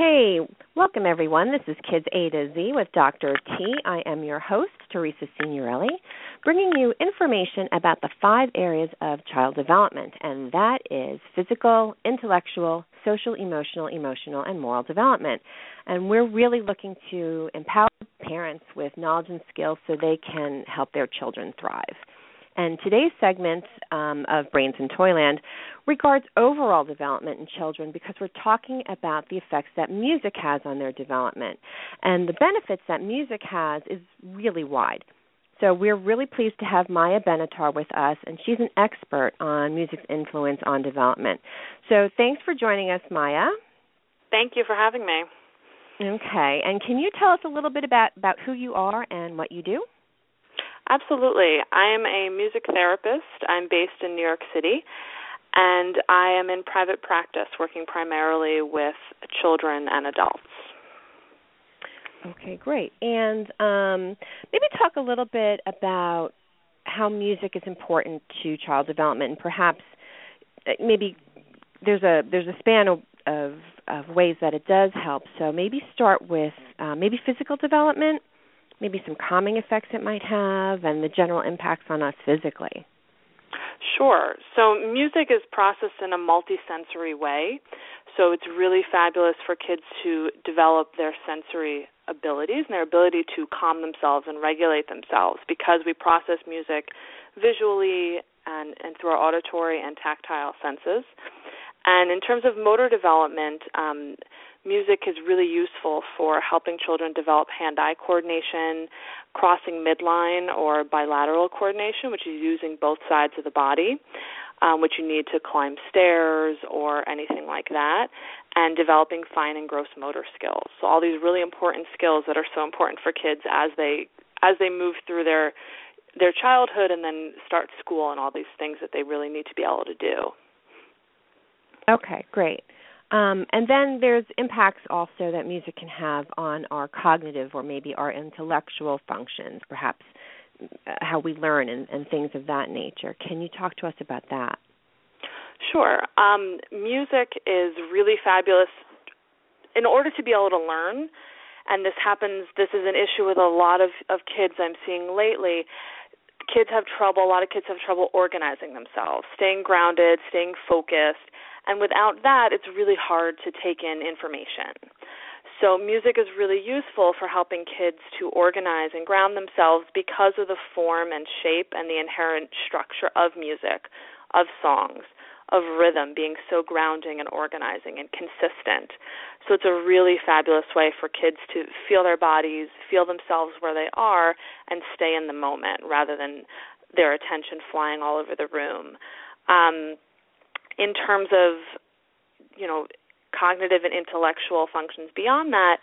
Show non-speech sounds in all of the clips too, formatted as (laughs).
Hey, welcome everyone. This is Kids A to Z with Dr. T. I am your host, Teresa Signorelli, bringing you information about the five areas of child development, and that is physical, intellectual, social, emotional, emotional, and moral development. And we're really looking to empower parents with knowledge and skills so they can help their children thrive. And today's segment um, of Brains in Toyland regards overall development in children because we're talking about the effects that music has on their development. And the benefits that music has is really wide. So we're really pleased to have Maya Benattar with us, and she's an expert on music's influence on development. So thanks for joining us, Maya. Thank you for having me. Okay, and can you tell us a little bit about, about who you are and what you do? Absolutely. I am a music therapist. I'm based in New York City, and I am in private practice working primarily with children and adults. Okay, great. And um, maybe talk a little bit about how music is important to child development, and perhaps uh, maybe there's a there's a span of, of, of ways that it does help. So maybe start with uh, maybe physical development, maybe some calming effects it might have, and the general impacts on us physically. Sure. So music is processed in a multisensory way. So it's really fabulous for kids to develop their sensory abilities and their ability to calm themselves and regulate themselves because we process music visually and, and through our auditory and tactile senses. And in terms of motor development, um, music is really useful for helping children develop hand-eye coordination, crossing midline or bilateral coordination, which is using both sides of the body, um, which you need to climb stairs or anything like that, and developing fine and gross motor skills. So all these really important skills that are so important for kids as they as they move through their their childhood and then start school and all these things that they really need to be able to do. Okay, great. Um, and then there's impacts also that music can have on our cognitive or maybe our intellectual functions, perhaps uh, how we learn and, and things of that nature. Can you talk to us about that? Sure. Um, music is really fabulous. In order to be able to learn, and this happens, this is an issue with a lot of, of kids I'm seeing lately. Kids have trouble, a lot of kids have trouble organizing themselves, staying grounded, staying focused and without that, it's really hard to take in information. So, music is really useful for helping kids to organize and ground themselves because of the form and shape and the inherent structure of music, of songs, of rhythm being so grounding and organizing and consistent. So, it's a really fabulous way for kids to feel their bodies, feel themselves where they are, and stay in the moment rather than their attention flying all over the room. Um, in terms of you know cognitive and intellectual functions beyond that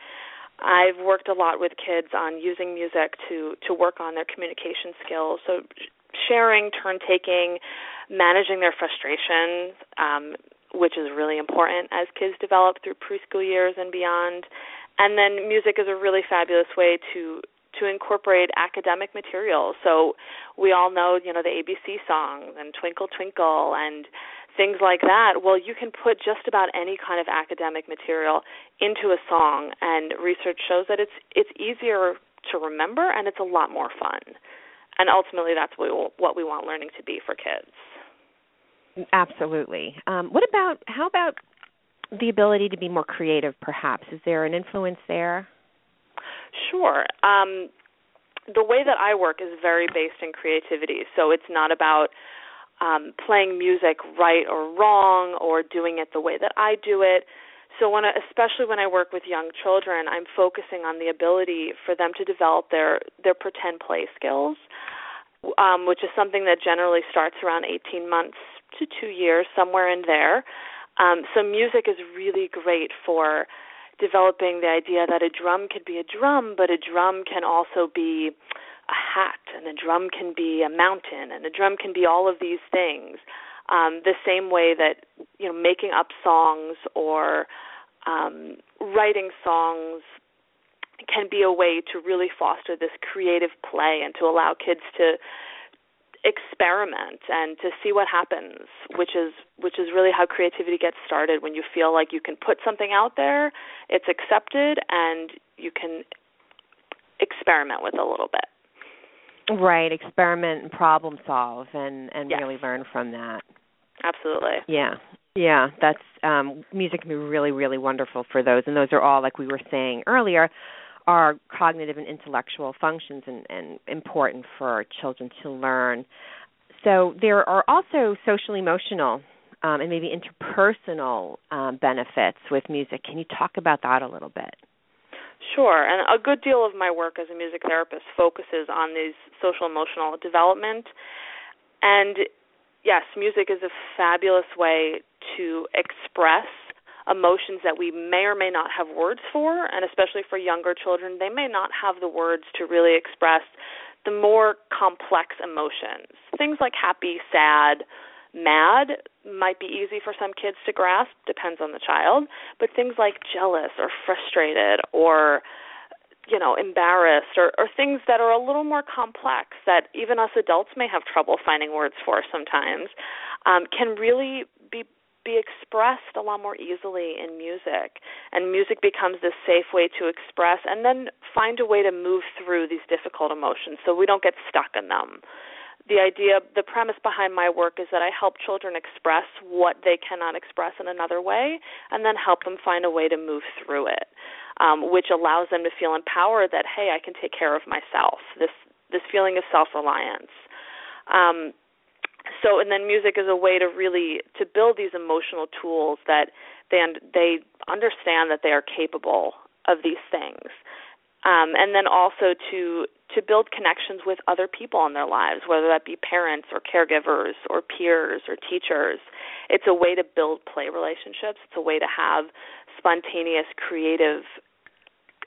I've worked a lot with kids on using music to to work on their communication skills so sharing turn taking managing their frustrations um, which is really important as kids develop through preschool years and beyond and then music is a really fabulous way to to incorporate academic material. So we all know, you know, the ABC songs and Twinkle Twinkle and things like that. Well, you can put just about any kind of academic material into a song, and research shows that it's it's easier to remember and it's a lot more fun. And ultimately, that's what we, what we want learning to be for kids. Absolutely. Um, what about how about the ability to be more creative? Perhaps is there an influence there? Sure. Um, the way that I work is very based in creativity, so it's not about um, playing music right or wrong or doing it the way that I do it. So when I, especially when I work with young children, I'm focusing on the ability for them to develop their their pretend play skills, um, which is something that generally starts around 18 months to two years, somewhere in there. Um, so music is really great for developing the idea that a drum could be a drum, but a drum can also be a hat, and a drum can be a mountain, and a drum can be all of these things. Um, the same way that you know making up songs or um, writing songs can be a way to really foster this creative play and to allow kids to experiment and to see what happens which is which is really how creativity gets started. When you feel like you can put something out there it's accepted and you can experiment with a little bit. Right. Experiment and problem solve and and yes. really learn from that. Absolutely. Yeah. Yeah. That's um music can be really really wonderful for those. And those are all like we were saying earlier are cognitive and intellectual functions and, and important for children to learn. So there are also social emotional um, and maybe interpersonal um, benefits with music. Can you talk about that a little bit? Sure, and a good deal of my work as a music therapist focuses on these social emotional development. And yes, music is a fabulous way to express emotions that we may or may not have words for, and especially for younger children, they may not have the words to really express the more complex emotions. Things like happy, sad, mad might be easy for some kids to grasp, depends on the child, but things like jealous or frustrated or you know embarrassed or, or things that are a little more complex that even us adults may have trouble finding words for sometimes um, can really be be expressed a lot more easily in music. And music becomes this safe way to express and then find a way to move through these difficult emotions so we don't get stuck in them. The idea, the premise behind my work is that I help children express what they cannot express in another way and then help them find a way to move through it, um, which allows them to feel empowered that, hey, I can take care of myself. This, this feeling of self reliance. Um, so and then music is a way to really to build these emotional tools that they they understand that they are capable of these things. Um, and then also to to build connections with other people in their lives whether that be parents or caregivers or peers or teachers. It's a way to build play relationships. It's a way to have spontaneous creative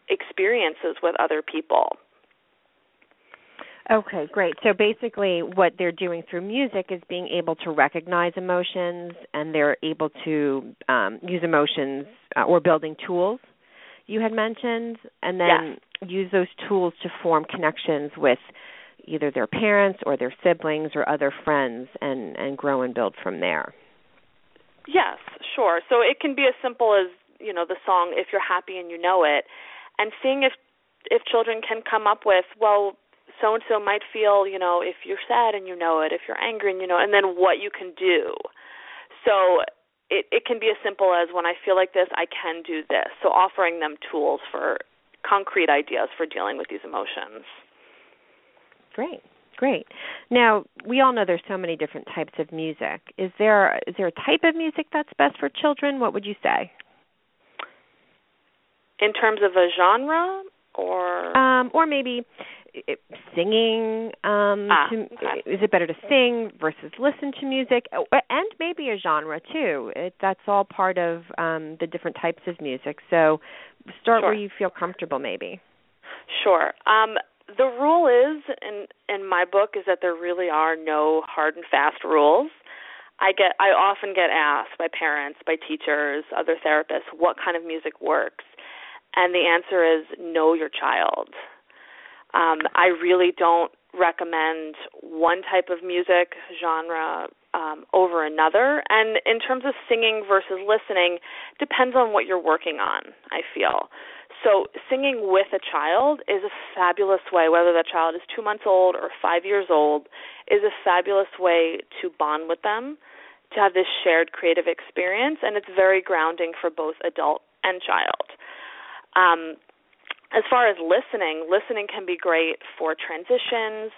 experiences with other people Okay, great. So basically, what they're doing through music is being able to recognize emotions, and they're able to um, use emotions uh, or building tools you had mentioned, and then yes. use those tools to form connections with either their parents or their siblings or other friends, and and grow and build from there. Yes, sure. So it can be as simple as you know the song "If You're Happy and You Know It," and seeing if if children can come up with well so and so might feel, you know, if you're sad and you know it, if you're angry and you know, and then what you can do. So it it can be as simple as when I feel like this, I can do this. So offering them tools for concrete ideas for dealing with these emotions. Great. Great. Now, we all know there's so many different types of music. Is there is there a type of music that's best for children? What would you say? In terms of a genre or? Um or maybe singing um ah, to, okay. is it better to sing versus listen to music? Oh, and maybe a genre too. It, that's all part of um the different types of music. So start sure. where you feel comfortable maybe. Sure. Um the rule is in in my book is that there really are no hard and fast rules. I get I often get asked by parents, by teachers, other therapists, what kind of music works? And the answer is know your child. Um, I really don't recommend one type of music genre um, over another. And in terms of singing versus listening, depends on what you're working on, I feel. So, singing with a child is a fabulous way, whether that child is two months old or five years old, is a fabulous way to bond with them, to have this shared creative experience, and it's very grounding for both adult and child. Um, as far as listening, listening can be great for transitions,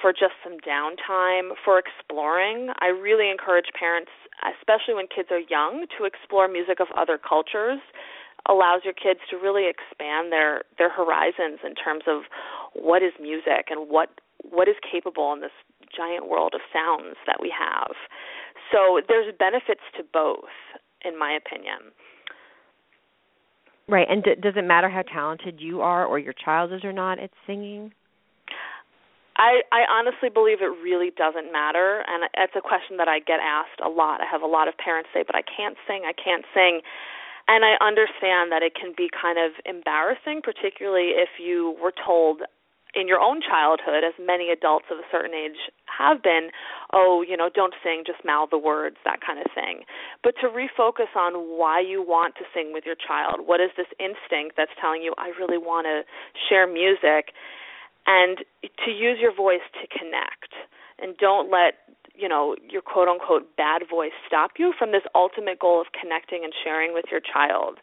for just some downtime, for exploring. I really encourage parents, especially when kids are young, to explore music of other cultures. Allows your kids to really expand their their horizons in terms of what is music and what what is capable in this giant world of sounds that we have. So there's benefits to both, in my opinion. Right. And d- does it matter how talented you are or your child is or not at singing? I I honestly believe it really doesn't matter and it's a question that I get asked a lot. I have a lot of parents say, "But I can't sing. I can't sing." And I understand that it can be kind of embarrassing, particularly if you were told in your own childhood, as many adults of a certain age have been, oh, you know, don't sing, just mouth the words, that kind of thing. But to refocus on why you want to sing with your child. What is this instinct that's telling you, I really want to share music? And to use your voice to connect. And don't let you know your quote unquote bad voice stop you from this ultimate goal of connecting and sharing with your child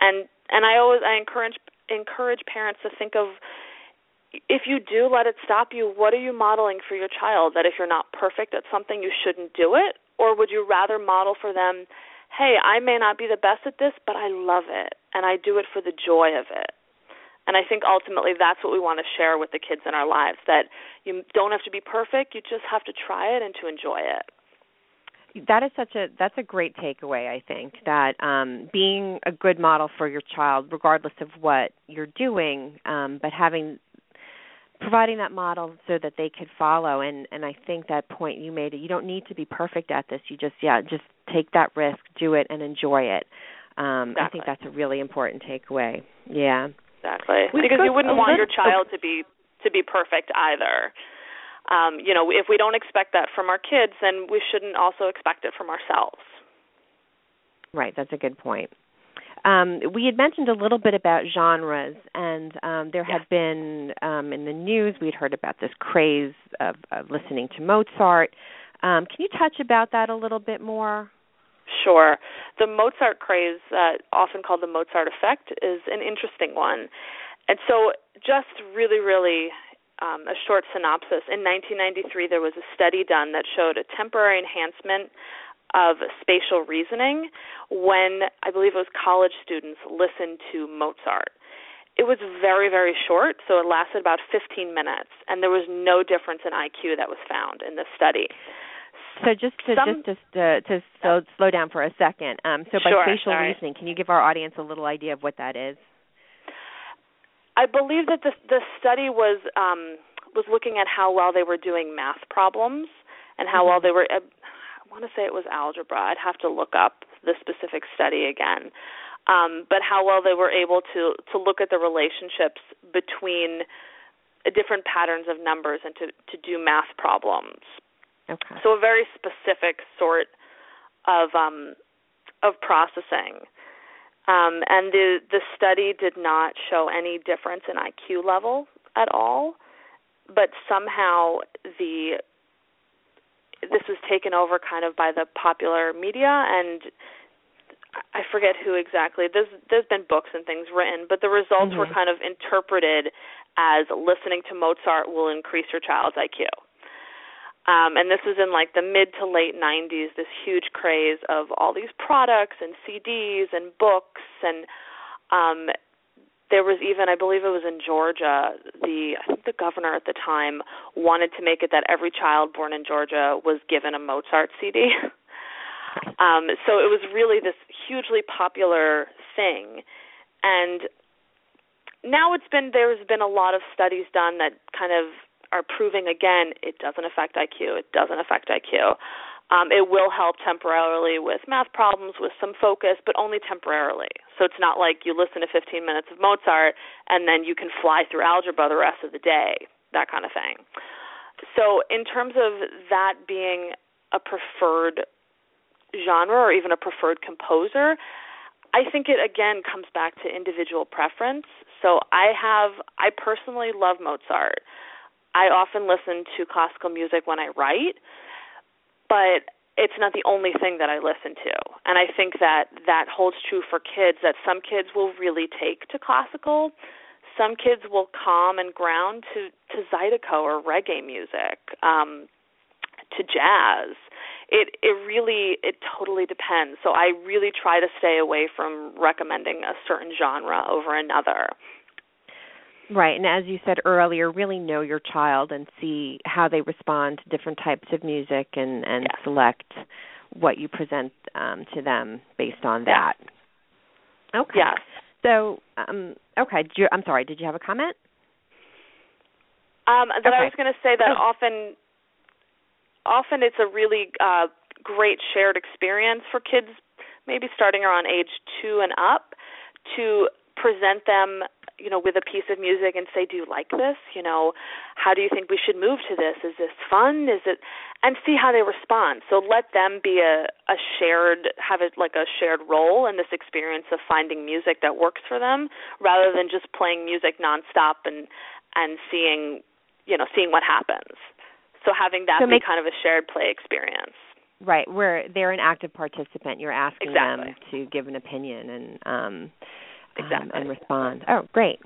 and and i always i encourage encourage parents to think of if you do let it stop you what are you modeling for your child? That if you're not perfect at something you shouldn't do it? Or would you rather model for them hey i may not be the best at this but i love it and i do it for the joy of it. And I think ultimately that's what we want to share with the kids in our lives that you don't have to be perfect, you just have to try it and to enjoy it. That is such a that's a great takeaway i think that um being a good model for your child regardless of what you're doing um but having providing that model so that they could follow and and i think that point you made you don't need to be perfect at this you just yeah just take that risk do it and enjoy it um exactly. i think that's a really important takeaway yeah Exactly. We because you wouldn't want your child to be to be perfect either. Um, you know, if we don't expect that from our kids, then we shouldn't also expect it from ourselves. Right, that's a good point. Um, we had mentioned a little bit about genres, and um, there had been um, in the news we'd heard about this craze of, of listening to Mozart. Um, can you touch about that a little bit more? Sure. The Mozart craze, uh, often called the Mozart effect, is an interesting one. And so, just really, really um, a short synopsis. In 1993, there was a study done that showed a temporary enhancement of spatial reasoning when I believe it was college students listened to Mozart. It was very, very short, so it lasted about 15 minutes, and there was no difference in IQ that was found in this study. So just to Some, just to uh, to slow, slow down for a second. Um, so by sure, spatial reasoning, can you give our audience a little idea of what that is? I believe that the the study was um, was looking at how well they were doing math problems and how mm-hmm. well they were. Uh, want to say it was algebra. I'd have to look up the specific study again. Um, but how well they were able to to look at the relationships between different patterns of numbers and to to do math problems Okay. So a very specific sort of um, of processing. Um, and the the study did not show any difference in IQ level at all, but somehow the this was taken over kind of by the popular media and I forget who exactly. There's there's been books and things written, but the results mm-hmm. were kind of interpreted as listening to Mozart will increase your child's IQ. Um, and this was in like the mid to late 90s, this huge craze of all these products and CDs and books and um there was even I believe it was in Georgia, the I think the governor at the time wanted to make it that every child born in Georgia was given a Mozart CD. (laughs) um so it was really this hugely popular thing and now it's been there's been a lot of studies done that kind of are proving again it doesn't affect IQ. It doesn't affect IQ. Um, it will help temporarily with math problems, with some focus, but only temporarily. So it's not like you listen to 15 minutes of Mozart and then you can fly through algebra the rest of the day, that kind of thing. So, in terms of that being a preferred genre or even a preferred composer, I think it again comes back to individual preference. So, I have, I personally love Mozart. I often listen to classical music when I write, but it's not the only thing that I listen to. And I think that that holds true for kids that some kids will really take to classical. Some kids will calm and ground to to zydeco or reggae music, um, to jazz. It it really it totally depends. So I really try to stay away from recommending a certain genre over another. Right, and as you said earlier, really know your child and see how they respond to different types of music, and and yeah. select what you present um, to them based on that. Yeah. Okay. Yes. So, um, okay. You, I'm sorry. Did you have a comment? Um, that okay. I was going to say that oh. often, often it's a really uh, great shared experience for kids, maybe starting around age two and up, to present them you know, with a piece of music and say, "Do you like this? You know, how do you think we should move to this? Is this fun? Is it?" And see how they respond. So let them be a a shared have it like a shared role in this experience of finding music that works for them, rather than just playing music nonstop and and seeing, you know, seeing what happens. So having that so be kind of a shared play experience. Right, where they're an active participant. You're asking exactly. them to give an opinion and um exactly. um, and respond. Oh, great.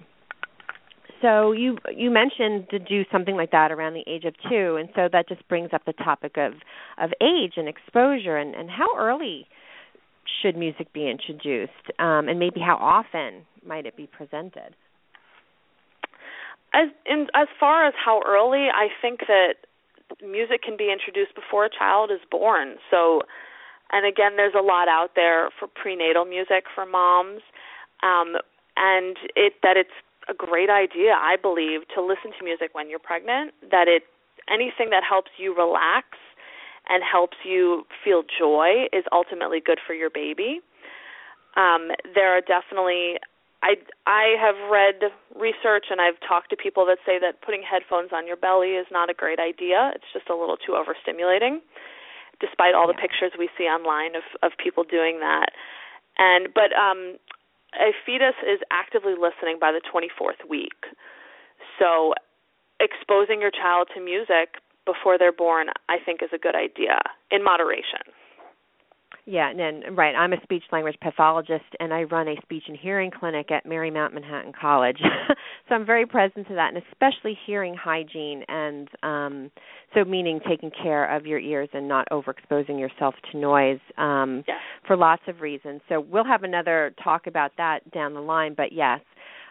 So you you mentioned to do something like that around the age of two, and so that just brings up the topic of of age and exposure, and and how early should music be introduced, um, and maybe how often might it be presented? As in as far as how early, I think that music can be introduced before a child is born. So, and again, there's a lot out there for prenatal music for moms um, and it that it's a great idea, I believe, to listen to music when you're pregnant. That it anything that helps you relax and helps you feel joy is ultimately good for your baby. Um, there are definitely I I have read research and I've talked to people that say that putting headphones on your belly is not a great idea. It's just a little too overstimulating, despite all the pictures we see online of of people doing that. And but um a fetus is actively listening by the 24th week. So, exposing your child to music before they're born, I think, is a good idea in moderation. Yeah, and then, right. I'm a speech language pathologist, and I run a speech and hearing clinic at Marymount Manhattan College. (laughs) so I'm very present to that, and especially hearing hygiene, and um, so meaning taking care of your ears and not overexposing yourself to noise um, yes. for lots of reasons. So we'll have another talk about that down the line. But yes,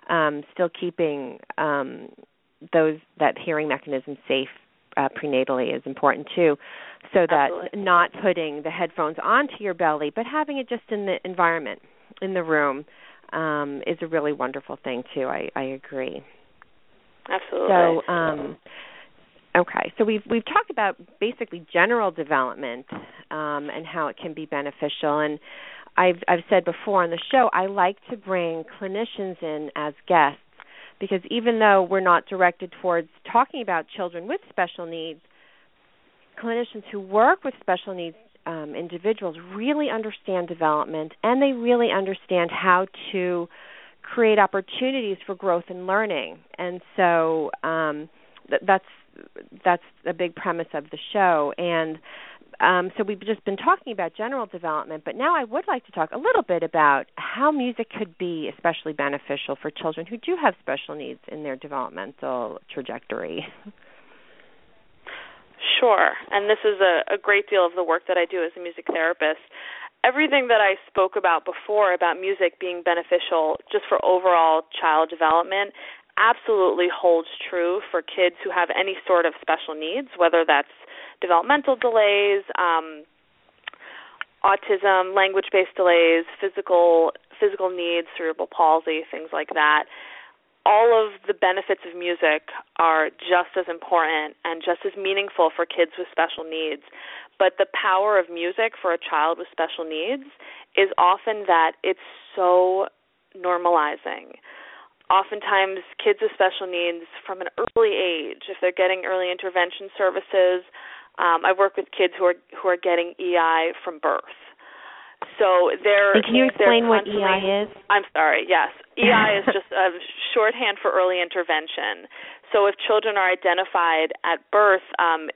um, still keeping um, those that hearing mechanism safe uh, prenatally is important too so that Absolutely. not putting the headphones onto your belly but having it just in the environment in the room um is a really wonderful thing too. I i agree. Absolutely. so um okay. So we've we've talked about basically general development um and how it can be beneficial. And i've i've said before on the show i like to bring clinicians in as guests because even though we're not directed towards talking about children with special needs, clinicians who work with special needs um, individuals really understand development and they really understand how to create opportunities for growth and learning. And so um, th- that's that's a big premise of the show. And um, so we've just been talking about general development, but now I would like to talk a little bit about how music could be especially beneficial for children who do have special needs in their developmental trajectory. Sure, and this is a, a great deal of the work that I do as a music therapist. Everything that I spoke about before about music being beneficial just for overall child development absolutely holds true for kids who have any sort of special needs, whether that's developmental delays, um, autism, language-based delays, physical physical needs, cerebral palsy, things like that. All of the benefits of music are just as important and just as meaningful for kids with special needs. But the power of music for a child with special needs is often that it's so normalizing oftentimes kids with special needs from an early age if they're getting early intervention services um, I work with kids who are who are getting EI from birth. So they're. And can you explain what EI is? I'm sorry. Yes, (laughs) EI is just a shorthand for early intervention. So if children are identified at birth, um,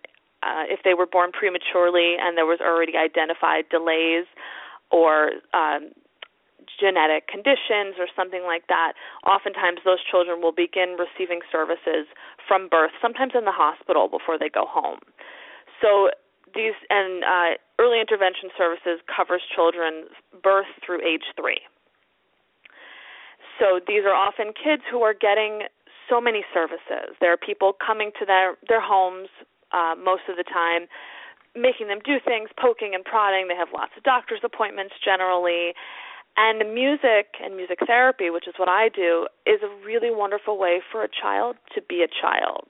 uh, if they were born prematurely and there was already identified delays or um, genetic conditions or something like that, oftentimes those children will begin receiving services from birth, sometimes in the hospital before they go home. So these and uh, early intervention services covers children birth through age three. So these are often kids who are getting so many services. There are people coming to their their homes uh, most of the time, making them do things, poking and prodding. They have lots of doctor's appointments generally. And music and music therapy, which is what I do, is a really wonderful way for a child to be a child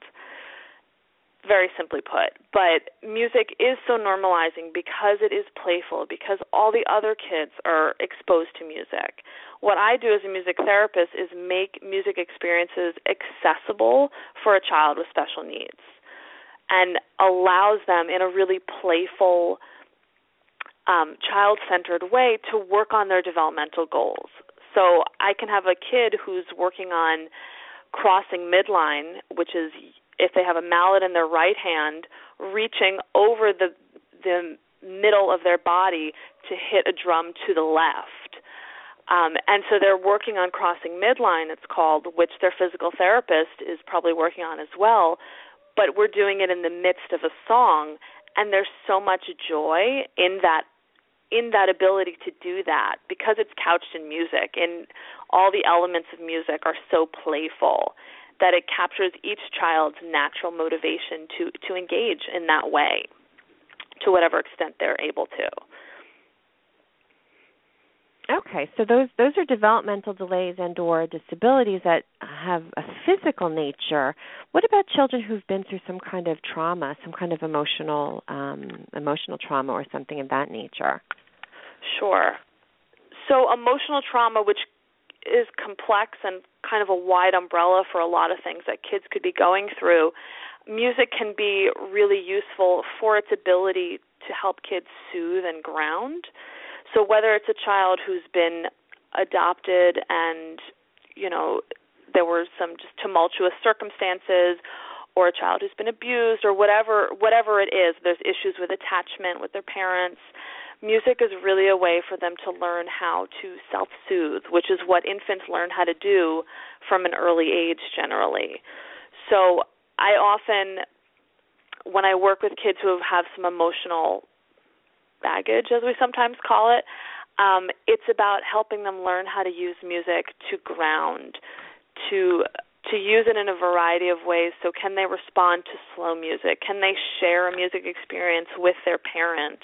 very simply put. But music is so normalizing because it is playful, because all the other kids are exposed to music. What I do as a music therapist is make music experiences accessible for a child with special needs and allows them in a really playful, um, child centered way to work on their developmental goals. So I can have a kid who's working on crossing midline, which is if they have a mallet in their right hand, reaching over the the middle of their body to hit a drum to the left. Um, and so they're working on crossing midline, it's called, which their physical therapist is probably working on as well. But we're doing it in the midst of a song, and there's so much joy in that in that ability to do that because it's couched in music and all the elements of music are so playful that it captures each child's natural motivation to to engage in that way to whatever extent they're able to. Okay, so those those are developmental delays and or disabilities that have a physical nature. What about children who've been through some kind of trauma, some kind of emotional um, emotional trauma or something of that nature? Sure. So emotional trauma, which is complex and kind of a wide umbrella for a lot of things that kids could be going through, music can be really useful for its ability to help kids soothe and ground. So whether it's a child who's been adopted and you know there were some just tumultuous circumstances or a child who's been abused or whatever whatever it is there's issues with attachment with their parents music is really a way for them to learn how to self soothe, which is what infants learn how to do from an early age generally. So I often, when I work with kids who have some emotional baggage, as we sometimes call it, um, it's about helping them learn how to use music to ground, to to use it in a variety of ways. So, can they respond to slow music? Can they share a music experience with their parent?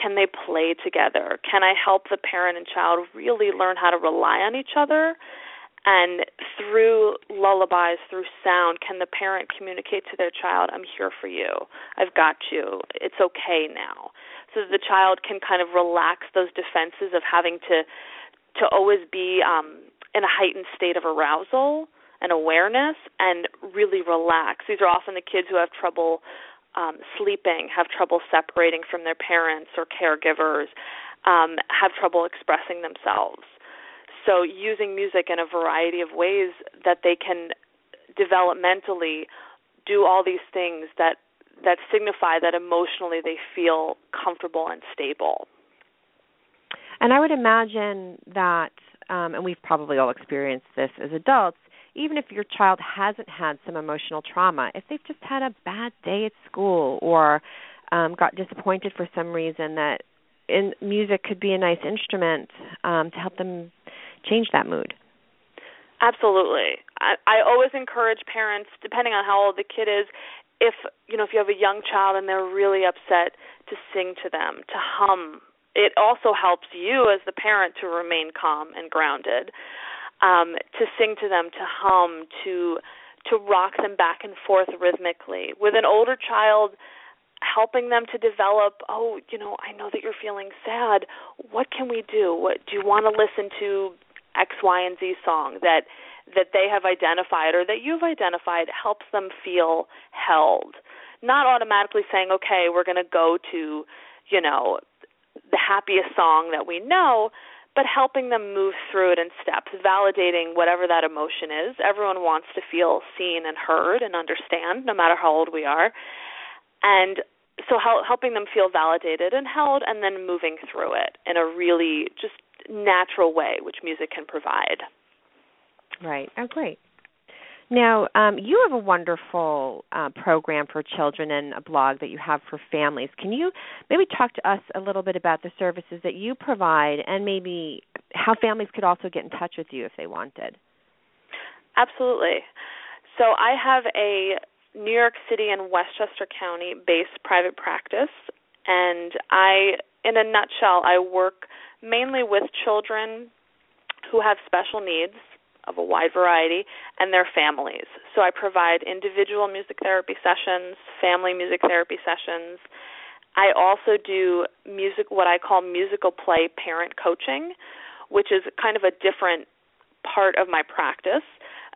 Can they play together? Can I help the parent and child really learn how to rely on each other? And through lullabies, through sound, can the parent communicate to their child, I'm here for you. I've got you. It's okay now. So that the child can kind of relax those defenses of having to to always be um in a heightened state of arousal and awareness and really relax. These are often the kids who have trouble um, sleeping, have trouble separating from their parents or caregivers, um, have trouble expressing themselves. So, using music in a variety of ways that they can developmentally do all these things that that signify that emotionally they feel comfortable and stable. And I would imagine that, um, and we've probably all experienced this as adults, even if your child hasn't had some emotional trauma, if they've just had a bad day at school or um, got disappointed for some reason, that in music could be a nice instrument um, to help them change that mood. Absolutely. I, I always encourage parents, depending on how old the kid is, if you know if you have a young child and they're really upset, to sing to them, to hum. It also helps you as the parent to remain calm and grounded um, to sing to them, to hum, to to rock them back and forth rhythmically. With an older child, helping them to develop, oh, you know, I know that you're feeling sad. What can we do? What do you want to listen to X, Y, and Z song that that they have identified or that you've identified helps them feel held. Not automatically saying, okay, we're going to go to, you know, the happiest song that we know, but helping them move through it in steps, validating whatever that emotion is. Everyone wants to feel seen and heard and understand, no matter how old we are. And so helping them feel validated and held, and then moving through it in a really just natural way, which music can provide. Right. Oh, great. Now, um, you have a wonderful uh, program for children and a blog that you have for families. Can you maybe talk to us a little bit about the services that you provide and maybe how families could also get in touch with you if they wanted? Absolutely. So, I have a New York City and Westchester County based private practice, and I, in a nutshell, I work mainly with children who have special needs of a wide variety and their families. So I provide individual music therapy sessions, family music therapy sessions. I also do music what I call musical play parent coaching, which is kind of a different part of my practice.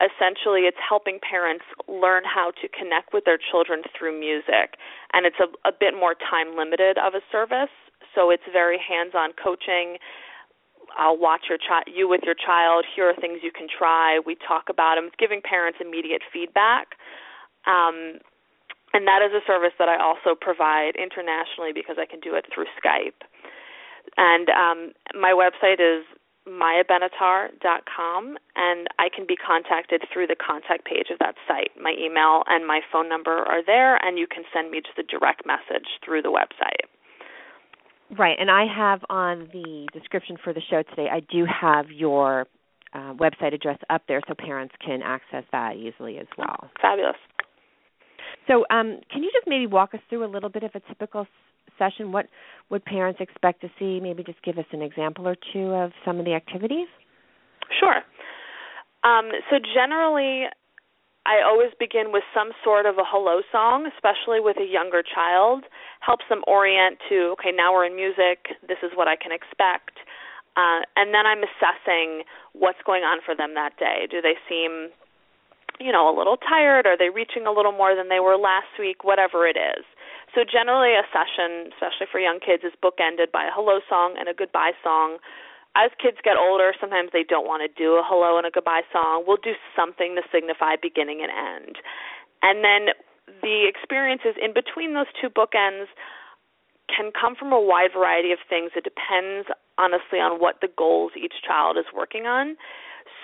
Essentially, it's helping parents learn how to connect with their children through music, and it's a, a bit more time limited of a service. So it's very hands-on coaching I'll watch your child, you with your child. Here are things you can try. We talk about them, It's giving parents immediate feedback. Um, and that is a service that I also provide internationally because I can do it through Skype. And um, my website is mayabenattar.com, and I can be contacted through the contact page of that site. My email and my phone number are there, and you can send me just a direct message through the website. Right, and I have on the description for the show today, I do have your uh, website address up there so parents can access that easily as well. Fabulous. So, um, can you just maybe walk us through a little bit of a typical s- session? What would parents expect to see? Maybe just give us an example or two of some of the activities. Sure. Um, so, generally, I always begin with some sort of a hello song, especially with a younger child. Helps them orient to, okay, now we're in music, this is what I can expect. Uh, and then I'm assessing what's going on for them that day. Do they seem, you know, a little tired? Are they reaching a little more than they were last week? Whatever it is. So generally, a session, especially for young kids, is bookended by a hello song and a goodbye song as kids get older, sometimes they don't want to do a hello and a goodbye song. We'll do something to signify beginning and end. And then the experiences in between those two bookends can come from a wide variety of things. It depends, honestly, on what the goals each child is working on.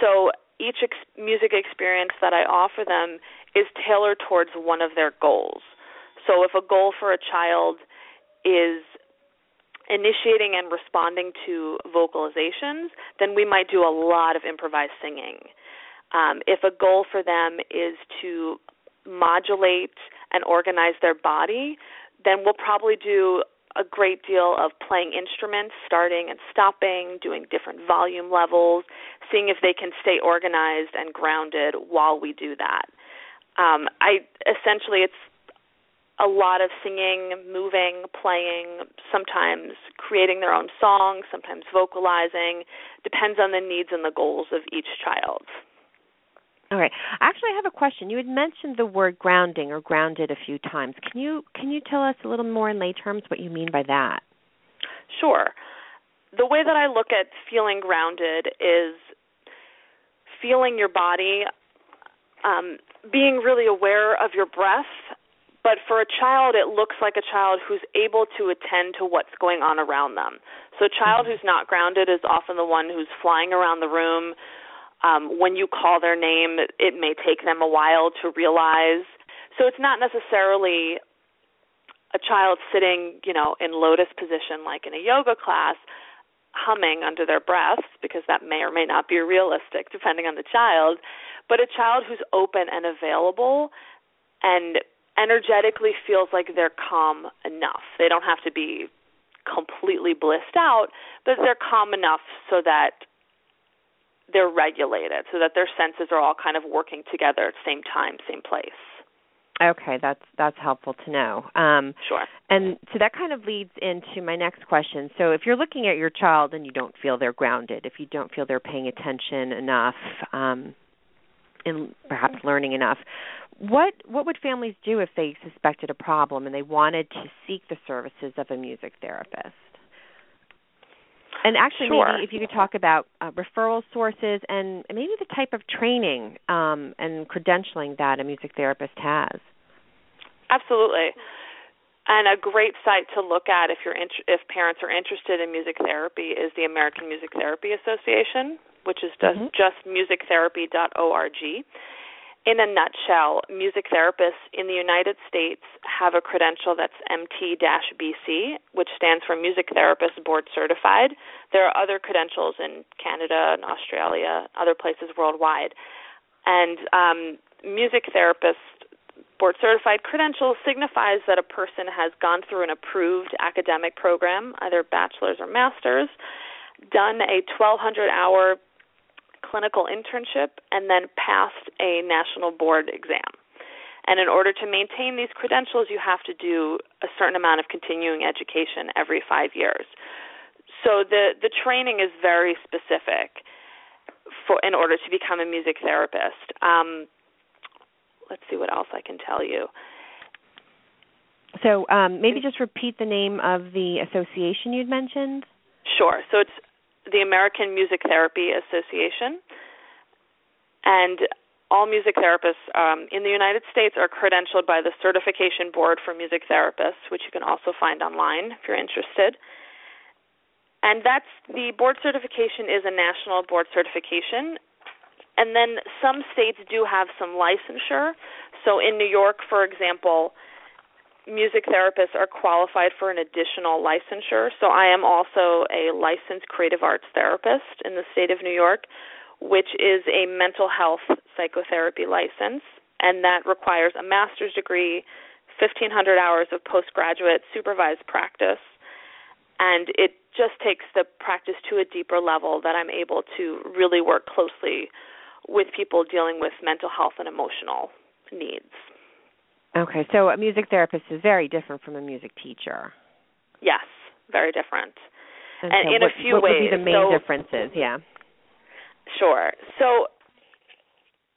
So each ex- music experience that I offer them is tailored towards one of their goals. So if a goal for a child is initiating and responding to vocalizations, then we might do a lot of improvised singing. Um, if a goal for them is to modulate and organize their body, then we'll probably do a great deal of playing instruments, starting and stopping, doing different volume levels, seeing if they can stay organized and grounded while we do that. Um, I essentially it's a lot of singing, moving, playing, sometimes creating their own songs, sometimes vocalizing. Depends on the needs and the goals of each child. All right. Actually, I have a question. You had mentioned the word grounding or grounded a few times. Can you can you tell us a little more in lay terms what you mean by that? Sure. The way that I look at feeling grounded is feeling your body, um, being really aware of your breath but for a child, it looks like a child who's able to attend to what's going on around them. So a child mm-hmm. who's not grounded is often the one who's flying around the room. Um, when you call their name, it may take them a while to realize. So it's not necessarily a child sitting, you know, in lotus position like in a yoga class, humming under their breath because that may or may not be realistic depending on the child, but a child who's open and available and energetically feels like they're calm enough. They don't have to be completely blissed out, but they're calm enough so that they're regulated, so that their senses are all kind of working together at the same time, same place. Okay, that's that's helpful to know. Um, sure. And so that kind of leads into my next question. So if you're looking at your child and you don't feel they're grounded, if you don't feel they're paying attention enough, um, and perhaps learning enough, what what would families do if they suspected a problem and they wanted to seek the services of a music therapist? And actually, sure. maybe if you could talk about uh, referral sources and maybe the type of training um, and credentialing that a music therapist has. Absolutely. And a great site to look at if you're int- if parents are interested in music therapy is the American Music Therapy Association, which is just, mm-hmm. just musictherapy.org in a nutshell, music therapists in the United States have a credential that's MT-BC, which stands for Music Therapist Board Certified. There are other credentials in Canada and Australia, other places worldwide. And um, music therapist board certified credential signifies that a person has gone through an approved academic program, either bachelor's or master's, done a 1200 hour clinical internship, and then passed a national board exam. And in order to maintain these credentials, you have to do a certain amount of continuing education every five years. So the the training is very specific for in order to become a music therapist. Um, let's see what else I can tell you. So um, maybe just repeat the name of the association you'd mentioned. Sure. So it's the American Music Therapy Association, and all music therapists um, in the United States are credentialed by the Certification Board for Music Therapists, which you can also find online if you're interested. And that's the board certification is a national board certification. And then some states do have some licensure. So in New York, for example, music therapists are qualified for an additional licensure. So I am also a licensed creative arts therapist in the state of New York, which is a mental health psychotherapy license, and that requires a master's degree, 1,500 hours of postgraduate supervised practice, and it just takes the practice to a deeper level that I'm able to really work closely with people dealing with mental health and emotional needs. Okay, so a music therapist is very different from a music teacher. Yes, very different. And, and so in what, a few what ways. would be the main so, differences? Yeah. Sure. So,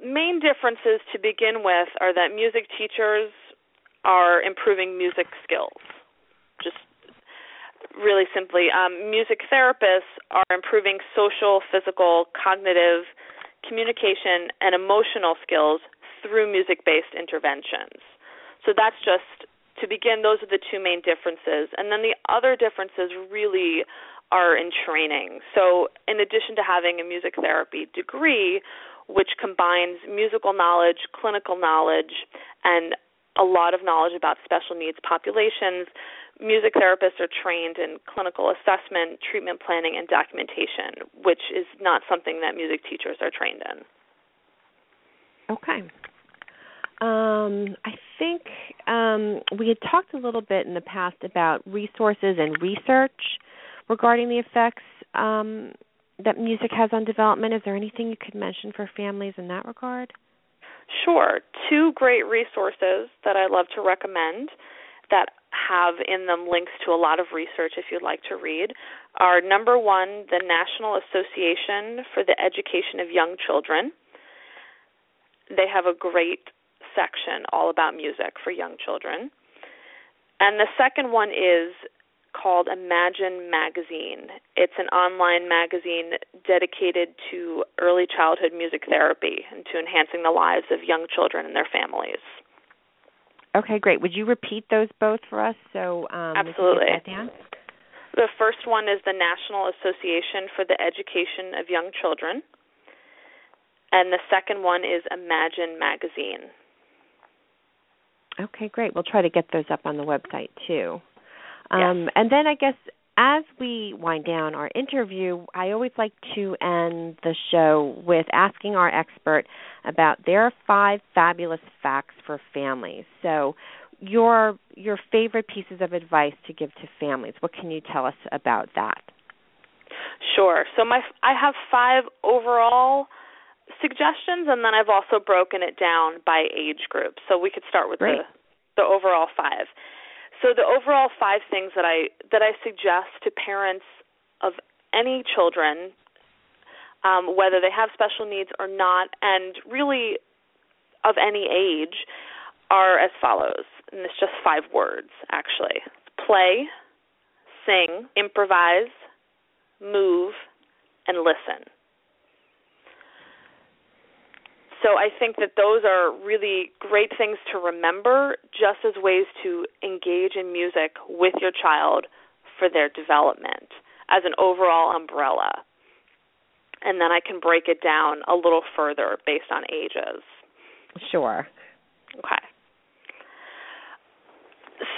main differences to begin with are that music teachers are improving music skills. Just really simply, um, music therapists are improving social, physical, cognitive, communication, and emotional skills through music based interventions. So that's just to begin, those are the two main differences. And then the other differences really are in training. So, in addition to having a music therapy degree, which combines musical knowledge, clinical knowledge, and a lot of knowledge about special needs populations, music therapists are trained in clinical assessment, treatment planning, and documentation, which is not something that music teachers are trained in. Okay. Um, I think um, we had talked a little bit in the past about resources and research regarding the effects um, that music has on development. Is there anything you could mention for families in that regard? Sure. Two great resources that I love to recommend that have in them links to a lot of research if you'd like to read are number one, the National Association for the Education of Young Children. They have a great section all about music for young children. And the second one is called Imagine Magazine. It's an online magazine dedicated to early childhood music therapy and to enhancing the lives of young children and their families. Okay, great. Would you repeat those both for us so um, Absolutely. we can get that down? The first one is the National Association for the Education of Young Children, and the second one is Imagine Magazine. Okay, great. We'll try to get those up on the website too. Um, yes. And then I guess as we wind down our interview, I always like to end the show with asking our expert about their five fabulous facts for families. So, your your favorite pieces of advice to give to families. What can you tell us about that? Sure. So my I have five overall suggestions, and then I've also broken it down by age group. So we could start with Great. the the overall five. So the overall five things that I that I suggest to parents of any children, um, whether they have special needs or not, and really of any age, are as follows. And it's just five words actually: play, sing, improvise, move, and listen. So I think that those are really great things to remember just as ways to engage in music with your child for their development as an overall umbrella. And then I can break it down a little further based on ages. Sure. Okay.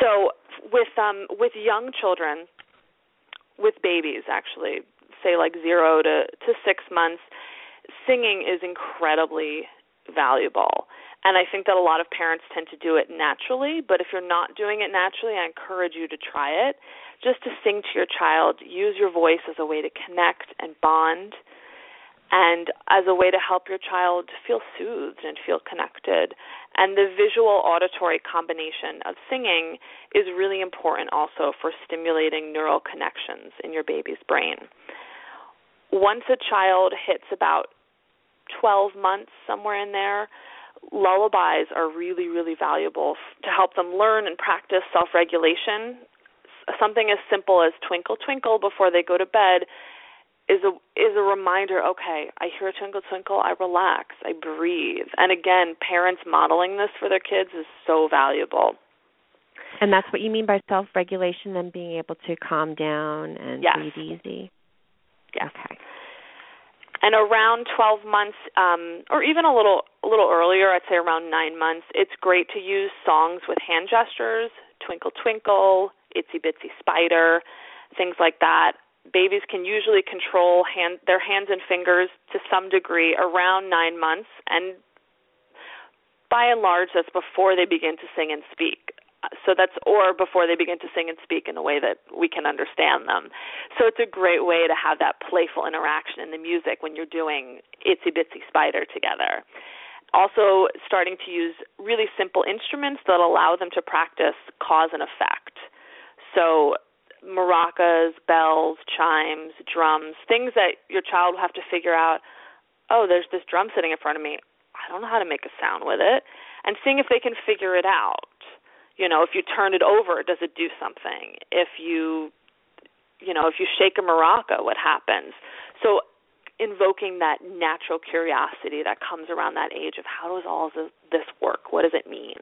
So with um with young children, with babies actually, say like 0 to to 6 months, singing is incredibly valuable. And I think that a lot of parents tend to do it naturally, but if you're not doing it naturally, I encourage you to try it. Just to sing to your child, use your voice as a way to connect and bond. and as a way to help your child feel soothed and feel connected. And the visual auditory combination of singing is really important also for stimulating neural connections in your baby's brain. Once a child hits about 12 months, somewhere in there, lullabies are really, really valuable to help them learn and practice self regulation. Something as simple as Twinkle Twinkle before they go to bed is a is a reminder okay i hear a twinkle twinkle i relax i breathe and again parents modeling this for their kids is so valuable and that's what you mean by self regulation and being able to calm down and yes. breathe easy yes. okay and around 12 months um or even a little a little earlier i'd say around 9 months it's great to use songs with hand gestures twinkle twinkle itsy bitsy spider things like that babies can usually control hand, their hands and fingers to some degree around nine months, and by and large, that's before they begin to sing and speak. So that's or before they begin to sing and speak in a way that we can understand them. So it's a great way to have that playful interaction in the music when you're doing Itsy Bitsy Spider together. Also, starting to use really simple instruments that allow them to practice cause and effect. So maracas, bells, chimes, drums, things that your child will have to figure out, oh, there's this drum sitting in front of me. I don't know how to make a sound with it. And seeing if they can figure it out. You know, if you turn it over, does it do something? If you you know, if you shake a maraca, what happens? So invoking that natural curiosity that comes around that age of how does all this work? What does it mean?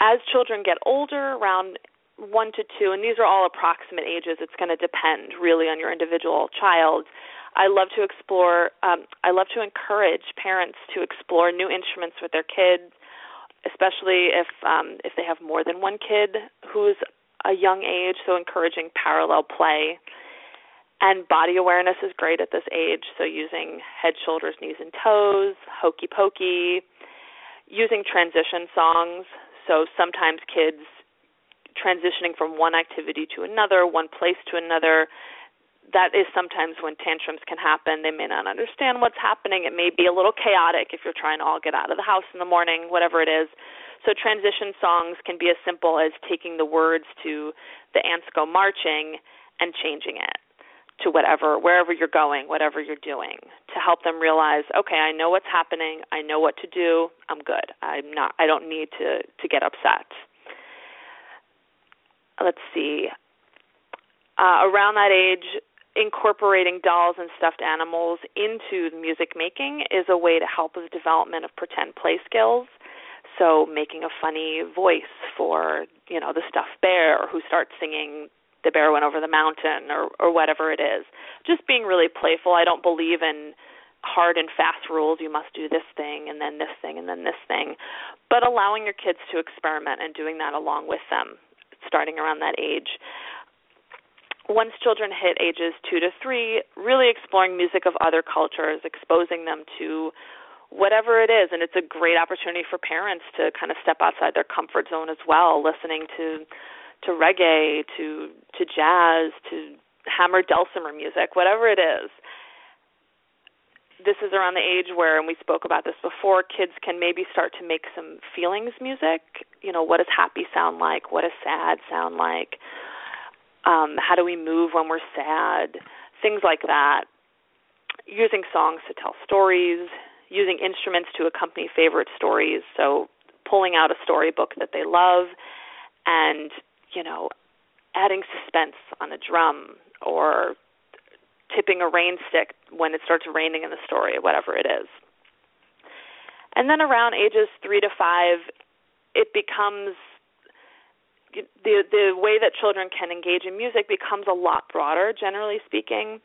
As children get older, around one to two, and these are all approximate ages. It's going to depend really on your individual child. I love to explore. Um, I love to encourage parents to explore new instruments with their kids, especially if um, if they have more than one kid who's a young age. So encouraging parallel play. And body awareness is great at this age. So using head, shoulders, knees, and toes, hokey pokey, using transition songs. So sometimes kids transitioning from one activity to another, one place to another. That is sometimes when tantrums can happen. They may not understand what's happening. It may be a little chaotic if you're trying to all get out of the house in the morning, whatever it is. So transition songs can be as simple as taking the words to the ants go marching and changing it to whatever wherever you're going, whatever you're doing, to help them realize, okay, I know what's happening, I know what to do, I'm good. I'm not I don't need to to get upset let's see, uh, around that age, incorporating dolls and stuffed animals into music making is a way to help with development of pretend play skills. So making a funny voice for, you know, the stuffed bear who starts singing the bear went over the mountain or or whatever it is. Just being really playful. I don't believe in hard and fast rules you must do this thing and then this thing and then this thing but allowing your kids to experiment and doing that along with them starting around that age. Once children hit ages two to three, really exploring music of other cultures, exposing them to whatever it is, and it's a great opportunity for parents to kind of step outside their comfort zone as well, listening to to reggae, to to jazz, to hammered dulcimer music, whatever it is this is around the age where, and we spoke about this before, kids can maybe start to make some feelings music. You know, what does happy sound like? What does sad sound like? Um, how do we move when we're sad? Things like that. Using songs to tell stories, using instruments to accompany favorite stories. So, pulling out a storybook that they love and, you know, adding suspense on a drum or tipping a rain stick when it starts raining in the story, whatever it is. And then around ages three to five, it becomes the the way that children can engage in music becomes a lot broader. Generally speaking,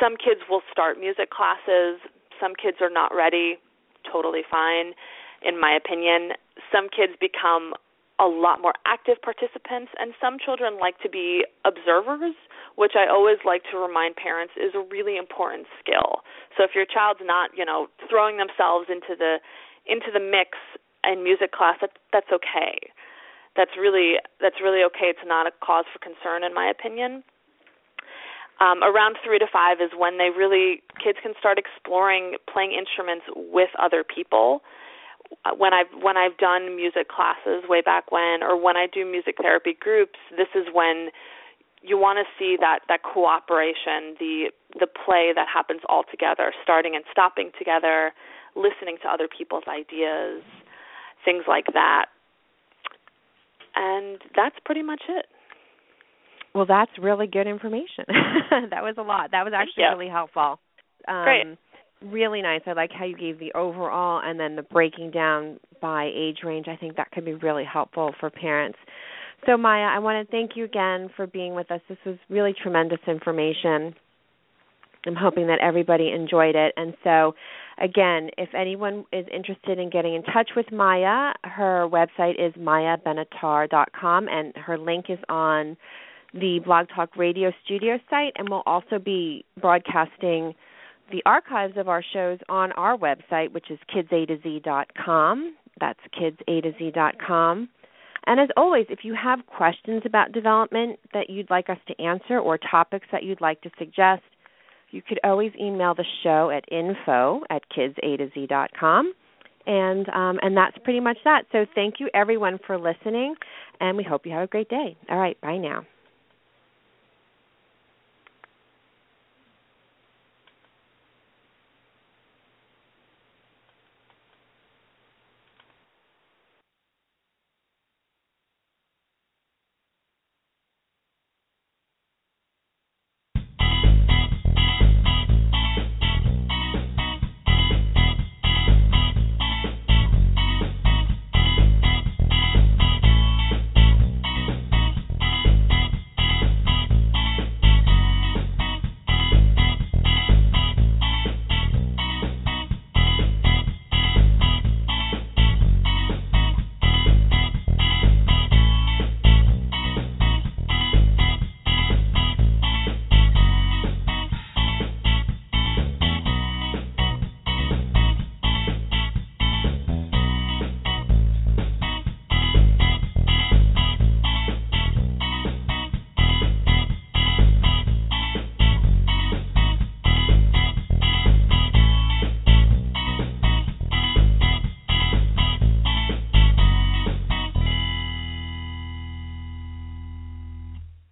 some kids will start music classes. Some kids are not ready. Totally fine, in my opinion. Some kids become a lot more active participants, and some children like to be observers, which I always like to remind parents is a really important skill. So if your child's not, you know, throwing themselves into the into the mix in music class, that, that's okay. That's really that's really okay. It's not a cause for concern, in my opinion. um, around three to five is when they really kids can start exploring playing instruments with other people. Uh, when I've when I've done music classes way back when, or when I do music therapy groups, this is when you want to see that that cooperation, the the play that happens all together, starting and stopping together, listening to other people's ideas, things like that. And that's pretty much it. Well, that's really good information. (laughs) that was a lot. That was actually really helpful. Um, Great. Really nice. I like how you gave the overall and then the breaking down by age range. I think that could be really helpful for parents. So, Maya, I want to thank you again for being with us. This was really tremendous information. I'm hoping that everybody enjoyed it. And so, again, if anyone is interested in getting in touch with Maya, her website is mayabenattar.com, and her link is on the Blog Talk Radio studio site, and we'll also be broadcasting the archives of our shows on our website, which is kidsAtoZ.com. That's kidsAtoZ.com. And as always, if you have questions about development that you'd like us to answer or topics that you'd like to suggest, you could always email the show at info at kidsAtoZ.com. And um, and that's pretty much that. So thank you everyone for listening, and we hope you have a great day. All right, bye now.